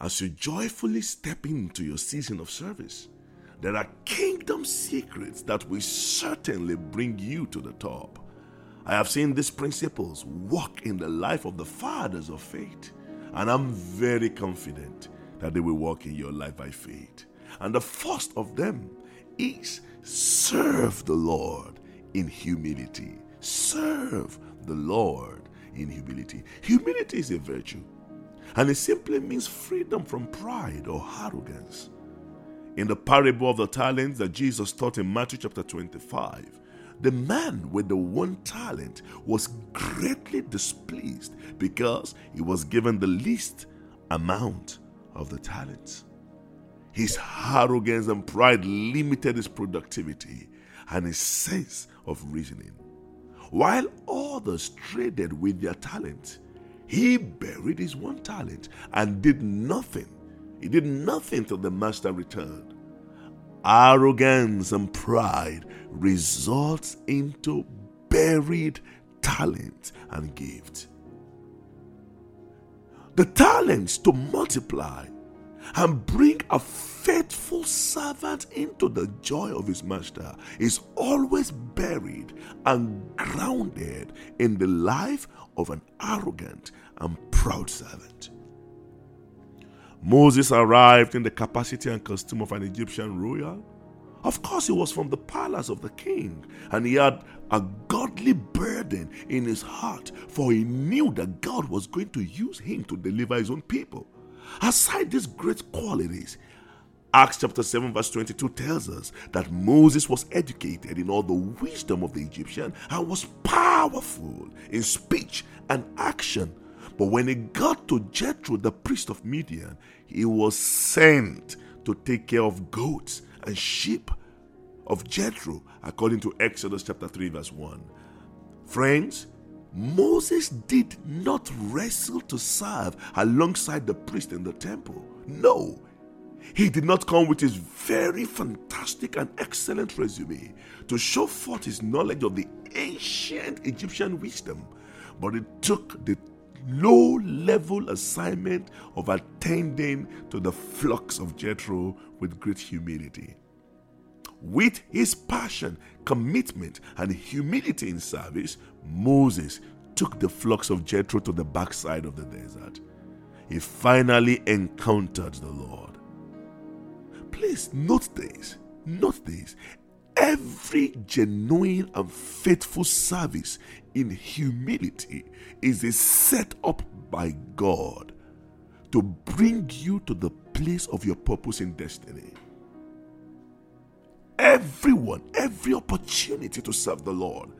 as you joyfully step into your season of service, there are kingdom secrets that will certainly bring you to the top. I have seen these principles work in the life of the fathers of faith, and I'm very confident that they will work in your life by faith. And the first of them is serve the Lord in humility. Serve the Lord in humility. Humility is a virtue, and it simply means freedom from pride or arrogance. In the parable of the talents that Jesus taught in Matthew chapter 25, the man with the one talent was greatly displeased because he was given the least amount of the talents. His arrogance and pride limited his productivity and his sense of reasoning. While others traded with their talent, he buried his one talent and did nothing. He did nothing till the master returned. Arrogance and pride results into buried talent and gift. The talents to multiply and bring a servant into the joy of his master is always buried and grounded in the life of an arrogant and proud servant. Moses arrived in the capacity and costume of an Egyptian royal. Of course, he was from the palace of the king, and he had a godly burden in his heart, for he knew that God was going to use him to deliver his own people. Aside these great qualities, Acts chapter 7, verse 22 tells us that Moses was educated in all the wisdom of the Egyptian and was powerful in speech and action. But when he got to Jethro, the priest of Midian, he was sent to take care of goats and sheep of Jethro, according to Exodus chapter 3, verse 1. Friends, Moses did not wrestle to serve alongside the priest in the temple. No, he did not come with his very fantastic and excellent resume to show forth his knowledge of the ancient Egyptian wisdom, but it took the low level assignment of attending to the flocks of Jethro with great humility. With his passion, commitment, and humility in service, Moses took the flocks of Jethro to the backside of the desert. He finally encountered the Lord. Please note this. Note this. Every genuine and faithful service in humility is a set up by God to bring you to the place of your purpose and destiny. Everyone, every opportunity to serve the Lord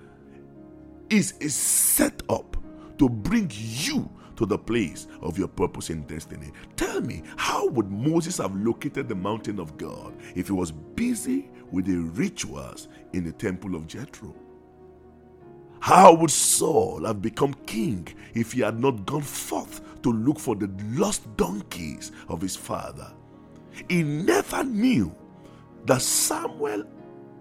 is a set up to bring you to the place of your purpose and destiny. Tell me, how would Moses have located the mountain of God if he was busy with the rituals in the temple of Jethro? How would Saul have become king if he had not gone forth to look for the lost donkeys of his father? He never knew that Samuel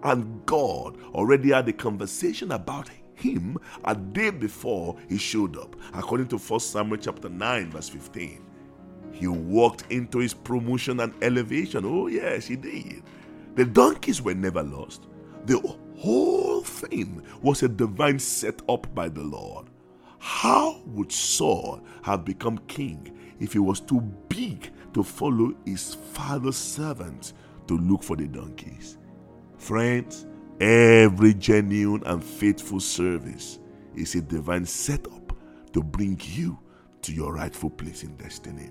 and God already had a conversation about him a day before he showed up, according to 1 Samuel chapter 9, verse 15. He walked into his promotion and elevation. Oh, yes, he did. The donkeys were never lost. The whole thing was a divine set up by the Lord. How would Saul have become king if he was too big to follow his father's servants to look for the donkeys? Friends, every genuine and faithful service is a divine setup to bring you to your rightful place in destiny.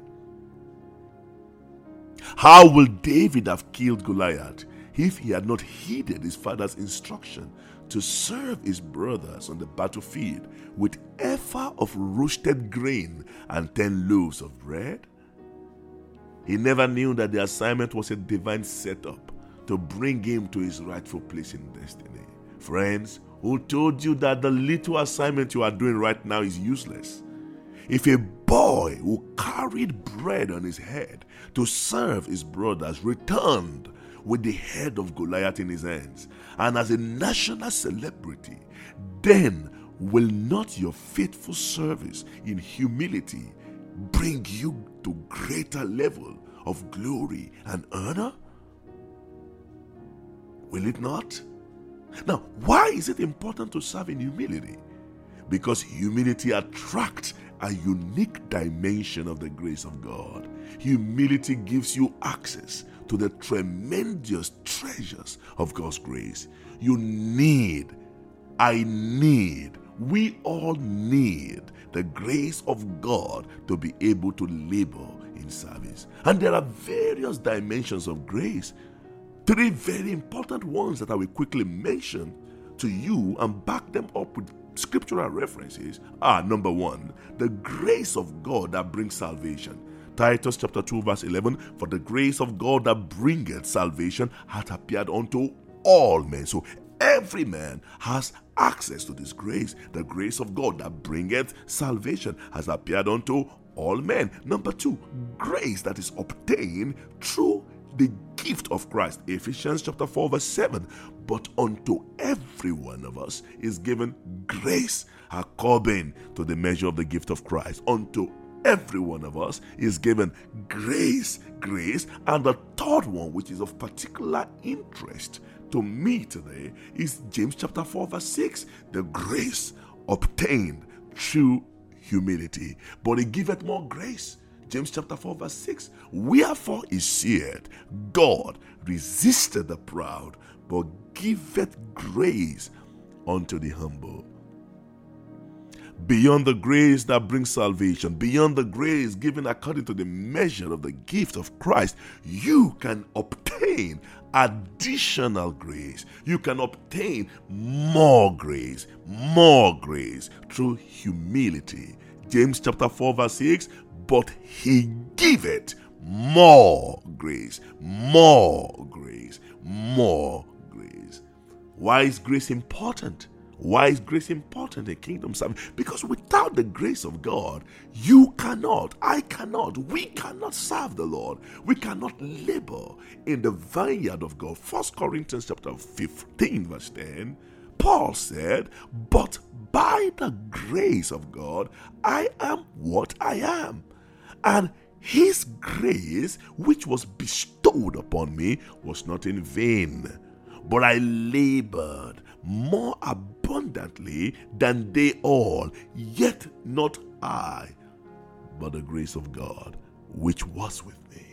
How will David have killed Goliath if he had not heeded his father's instruction to serve his brothers on the battlefield with ephah of roasted grain and ten loaves of bread? He never knew that the assignment was a divine setup to bring him to his rightful place in destiny. Friends, who told you that the little assignment you are doing right now is useless? If a boy who carried bread on his head to serve his brothers returned with the head of Goliath in his hands and as a national celebrity, then will not your faithful service in humility bring you to greater level of glory and honor? Will it not? Now, why is it important to serve in humility? Because humility attracts a unique dimension of the grace of God. Humility gives you access to the tremendous treasures of God's grace. You need, I need, we all need the grace of God to be able to labor in service. And there are various dimensions of grace. Three very important ones that I will quickly mention to you and back them up with scriptural references are number one, the grace of God that brings salvation. Titus chapter 2, verse 11 For the grace of God that bringeth salvation hath appeared unto all men. So every man has access to this grace. The grace of God that bringeth salvation has appeared unto all men. Number two, grace that is obtained through the gift of Christ. Ephesians chapter 4, verse 7. But unto every one of us is given grace according to the measure of the gift of Christ. Unto every one of us is given grace, grace. And the third one, which is of particular interest to me today, is James chapter 4, verse 6. The grace obtained through humility, but he giveth more grace. James chapter 4, verse 6. Wherefore is said, God resisted the proud, but giveth grace unto the humble beyond the grace that brings salvation, beyond the grace given according to the measure of the gift of Christ, you can obtain additional grace. You can obtain more grace, more grace through humility. James chapter 4, verse 6 But he giveth more grace, more grace, more grace. Why is grace important? Why is grace important in kingdom service? Because without the grace of God, you cannot, I cannot, we cannot serve the Lord. We cannot labor in the vineyard of God. First Corinthians chapter 15, verse 10. Paul said, But by the grace of God, I am what I am. And his grace, which was bestowed upon me, was not in vain, but I labored more abundantly than they all, yet not I, but the grace of God which was with me.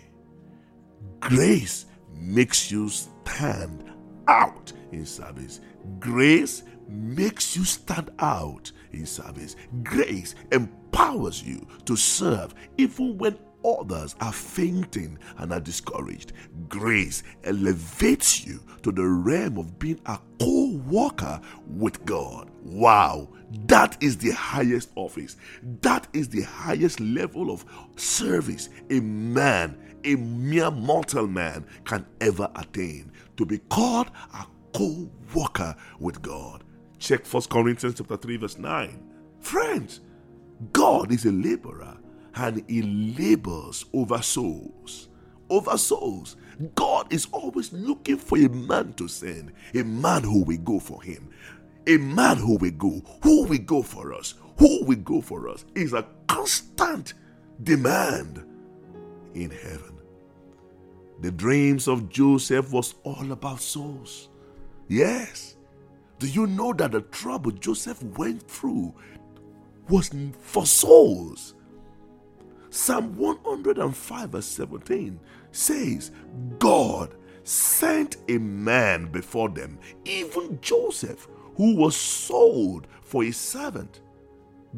Grace makes you stand out in service. Grace makes you stand out in service. Grace empowers you to serve even when others are fainting and are discouraged. Grace elevates you to the realm of being a co worker with God. Wow, that is the highest office. That is the highest level of service a man, a mere mortal man, can ever attain. To be called a co worker with God. Check 1 Corinthians chapter 3, verse 9. Friends, God is a laborer and he labors over souls. Over souls. God is always looking for a man to send, a man who will go for him, a man who will go, who will go for us, who will go for us is a constant demand in heaven. The dreams of Joseph was all about souls. Yes. Do you know that the trouble Joseph went through was for souls? Psalm 105, verse 17 says, God sent a man before them, even Joseph, who was sold for a servant.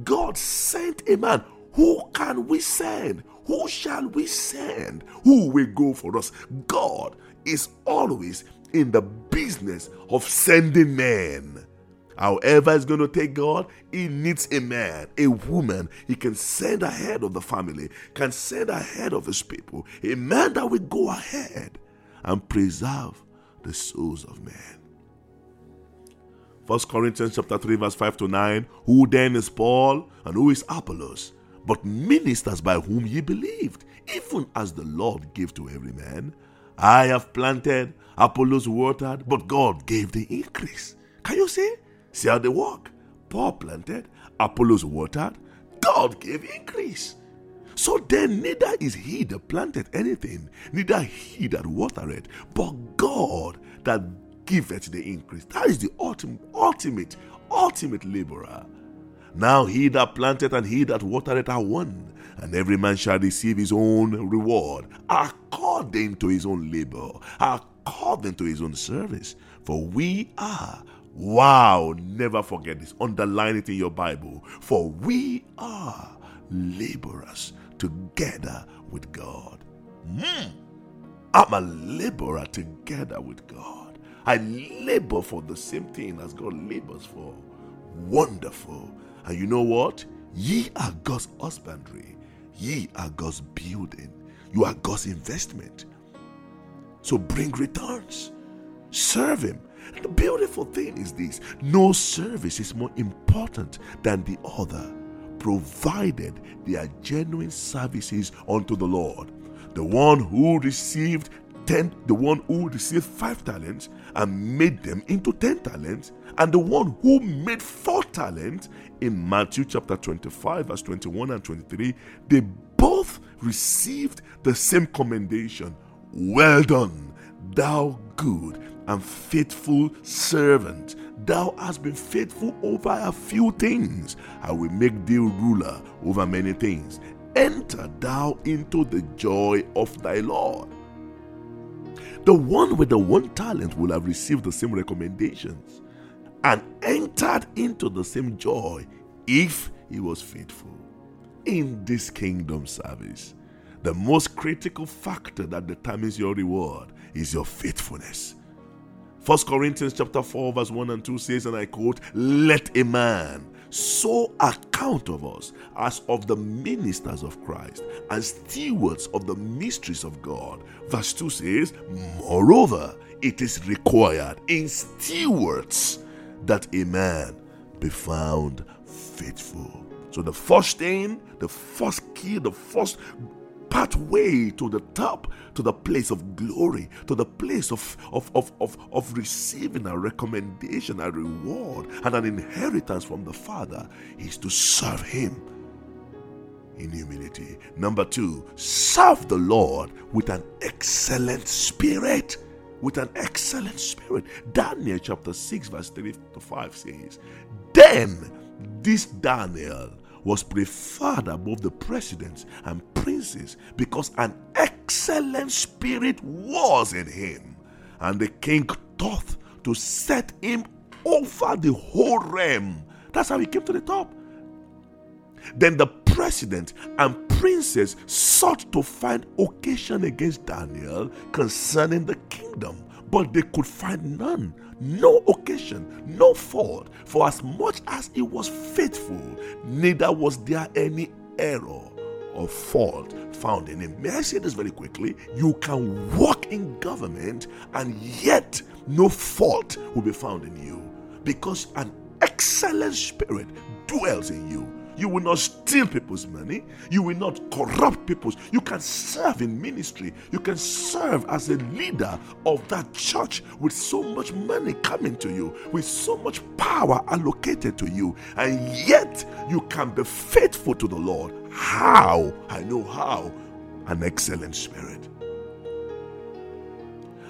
God sent a man. Who can we send? Who shall we send? Who will go for us? God is always in the business of sending men. However, it's going to take God, He needs a man, a woman. He can send ahead of the family, can send ahead of His people, a man that will go ahead and preserve the souls of men. First Corinthians chapter 3, verse 5 to 9. Who then is Paul and who is Apollos? But ministers by whom ye believed, even as the Lord gave to every man. I have planted, Apollos watered, but God gave the increase. Can you see? See how they work. Paul planted, Apollos watered, God gave increase. So then, neither is he that planted anything, neither he that watered, but God that giveth the increase. That is the ultimate, ultimate, ultimate laborer. Now he that planted and he that watered are one, and every man shall receive his own reward according to his own labor, according to his own service. For we are, wow, never forget this, underline it in your Bible. For we are laborers together with God. Mm. I'm a laborer together with God. I labor for the same thing as God labors for. Wonderful. And you know what? Ye are God's husbandry. Ye are God's building. You are God's investment. So bring returns. Serve Him. The beautiful thing is this no service is more important than the other, provided they are genuine services unto the Lord. The one who received ten, the one who received five talents and made them into ten talents, and the one who made four talents in Matthew chapter 25, verse 21 and 23, they both received the same commendation. Well done, thou good and faithful servant. Thou hast been faithful over a few things. I will make thee ruler over many things. Enter thou into the joy of thy Lord. The one with the one talent will have received the same recommendations and entered into the same joy if he was faithful. In this kingdom service, the most critical factor that determines your reward is your faithfulness. 1 Corinthians chapter 4 verse 1 and 2 says and I quote let a man so account of us as of the ministers of Christ and stewards of the mysteries of God. Verse 2 says, Moreover, it is required in stewards that a man be found faithful. So, the first thing, the first key, the first pathway to the top, to the place of glory, to the place of, of, of, of, of receiving a recommendation, a reward, and an inheritance from the Father is to serve Him in humility. Number two, serve the Lord with an excellent spirit. With an excellent spirit. Daniel chapter 6, verse 3 to 5 says, Then this Daniel was preferred above the presidents and princes because an excellent spirit was in him. And the king thought to set him over the whole realm. That's how he came to the top. Then the president and princes sought to find occasion against Daniel concerning the kingdom, but they could find none no occasion, no fault, for as much as he was faithful, neither was there any error or fault found in him. May I say this very quickly? You can walk in government and yet no fault will be found in you because an excellent spirit dwells in you. You will not steal people's money. You will not corrupt people's. You can serve in ministry. You can serve as a leader of that church with so much money coming to you, with so much power allocated to you, and yet you can be faithful to the Lord. How? I know how. An excellent spirit.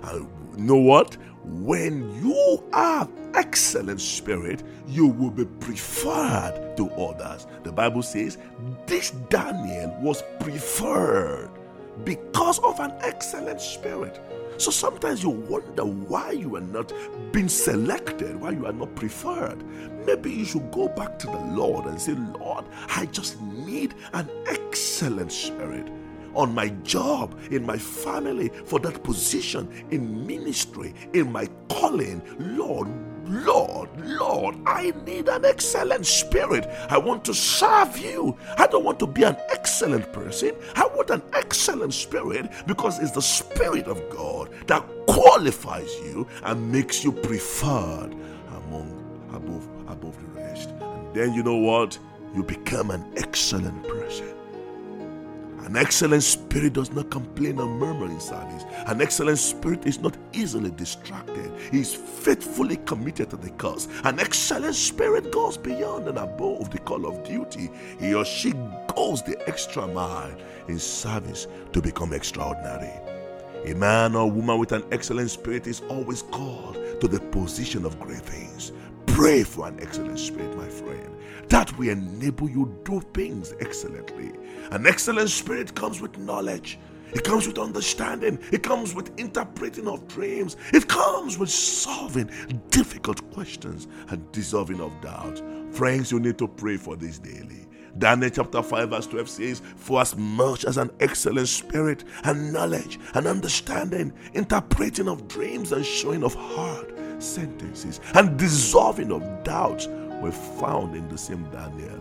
And know what? When you have excellent spirit, you will be preferred to others. The Bible says this Daniel was preferred because of an excellent spirit. So sometimes you wonder why you are not being selected, why you are not preferred. Maybe you should go back to the Lord and say, Lord, I just need an excellent spirit on my job, in my family, for that position, in ministry, in my calling. Lord, Lord, Lord, I need an excellent spirit. I want to serve you. I don't want to be an excellent person. I want an excellent spirit because it's the spirit of God that qualifies you and makes you preferred among above above the rest. And then you know what? You become an excellent person An excellent spirit does not complain or murmur in service. An excellent spirit is not easily distracted. He is faithfully committed to the cause. An excellent spirit goes beyond and above the call of duty. He or she goes the extra mile in service to become extraordinary. A man or woman with an excellent spirit is always called to the position of great things. Pray for an excellent spirit, my friend. That will enable you do things excellently. An excellent spirit comes with knowledge. It comes with understanding. It comes with interpreting of dreams. It comes with solving difficult questions and dissolving of doubt. Friends, you need to pray for this daily. Daniel chapter 5, verse 12 says, For as much as an excellent spirit and knowledge and understanding, interpreting of dreams and showing of hard sentences and dissolving of doubts were found in the same Daniel,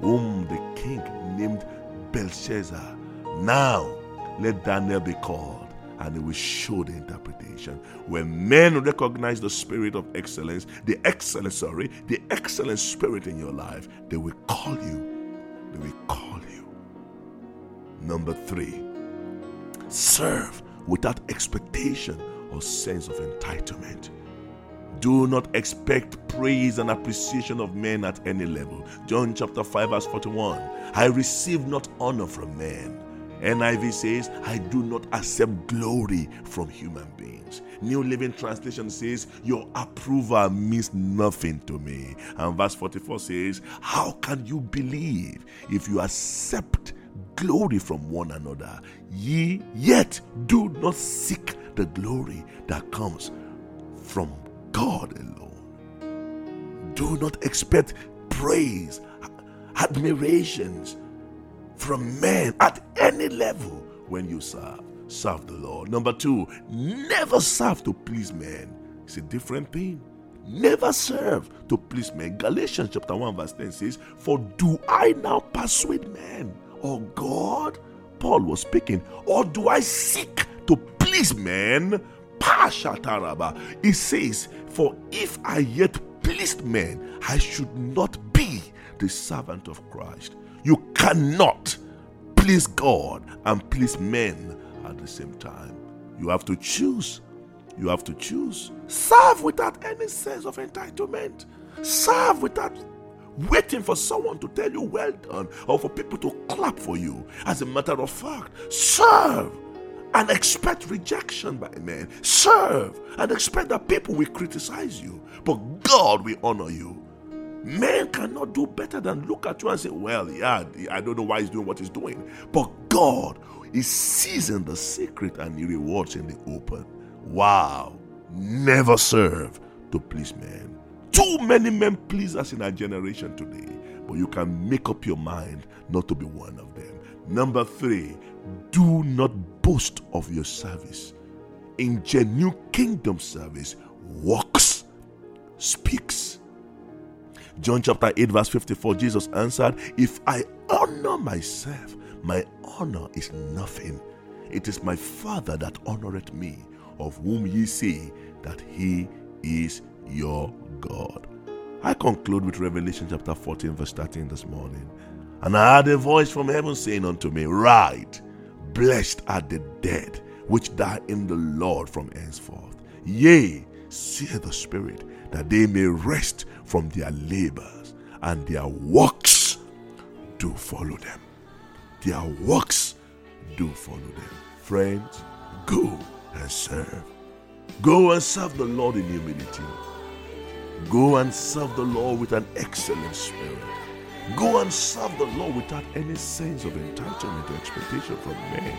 whom the king named Belshazzar. Now let Daniel be called, and he will show the interpretation. When men recognize the spirit of excellence, the excellence, sorry, the excellent spirit in your life, they will call you. They will call you. Number three, serve without expectation or sense of entitlement. Do not expect praise and appreciation of men at any level. John chapter 5, verse 41. I receive not honor from men. NIV says, I do not accept glory from human beings. New Living Translation says, Your approval means nothing to me. And verse 44 says, How can you believe if you accept glory from one another? Ye yet do not seek the glory that comes from God alone. Do not expect praise, admirations from men at any level when you serve. Serve the Lord. Number two, never serve to please men. It's a different thing. Never serve to please men. Galatians chapter 1, verse 10 says, For do I now persuade men or God? Paul was speaking, or do I seek to please men? It says, For if I yet pleased men, I should not be the servant of Christ. You cannot please God and please men at the same time. You have to choose. You have to choose. Serve without any sense of entitlement. Serve without waiting for someone to tell you well done or for people to clap for you. As a matter of fact, serve and expect rejection by men. Serve and expect that people will criticize you, but God will honor you. Men cannot do better than look at you and say, Well, yeah, I don't know why he's doing what he's doing. But God is seizing the secret and he rewards in the open. Wow. Never serve to please men. Too many men please us in our generation today, but you can make up your mind not to be one of them. Number three, do not boast of your service. In genuine kingdom service, walks, speaks. John chapter 8, verse 54, Jesus answered, If I honor myself, my honor is nothing. It is my Father that honoreth me, of whom ye say that he is your God. I conclude with Revelation chapter 14, verse 13 this morning. And I heard a voice from heaven saying unto me, Write, Blessed are the dead which die in the Lord from henceforth. Yea, say the Spirit, that they may rest from their labors, and their works do follow them. Their works do follow them. Friends, go and serve. Go and serve the Lord in humility. Go and serve the Lord with an excellent spirit. Go and serve the Lord without any sense of entitlement or expectation from men.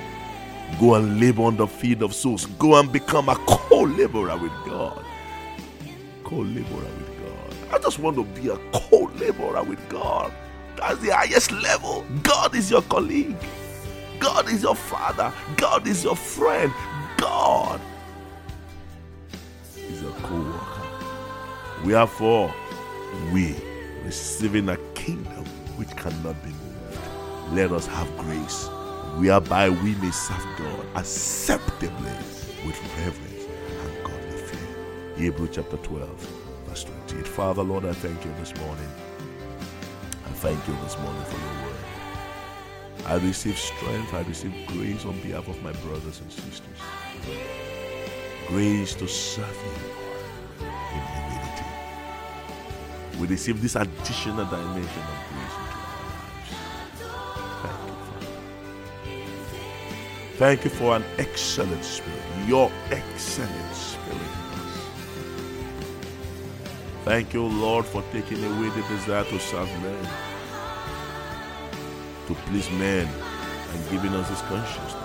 Go and labor on the field of souls. Go and become a co laborer with God. Co laborer with God. I just want to be a co laborer with God. That's the highest level. God is your colleague. God is your father. God is your friend. God is your co worker. Wherefore, we receiving a kingdom which cannot be moved. Let us have grace whereby we may serve God acceptably with reverence and godly fear. Hebrew chapter 12, verse 28. Father, Lord, I thank you this morning. I thank you this morning for your word. I receive strength, I receive grace on behalf of my brothers and sisters. Grace to serve you We receive this additional dimension of grace into our lives. Thank you, Father. Thank you for an excellent spirit, your excellent spirit. Thank you, Lord, for taking away the desire to serve men to please men and giving us this consciousness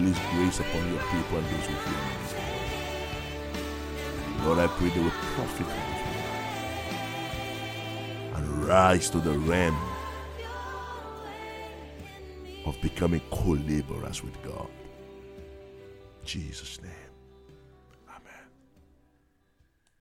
release grace upon your people and those who fear me. Lord, I pray they will profit from this and rise to the realm of becoming co laborers with God. In Jesus' name.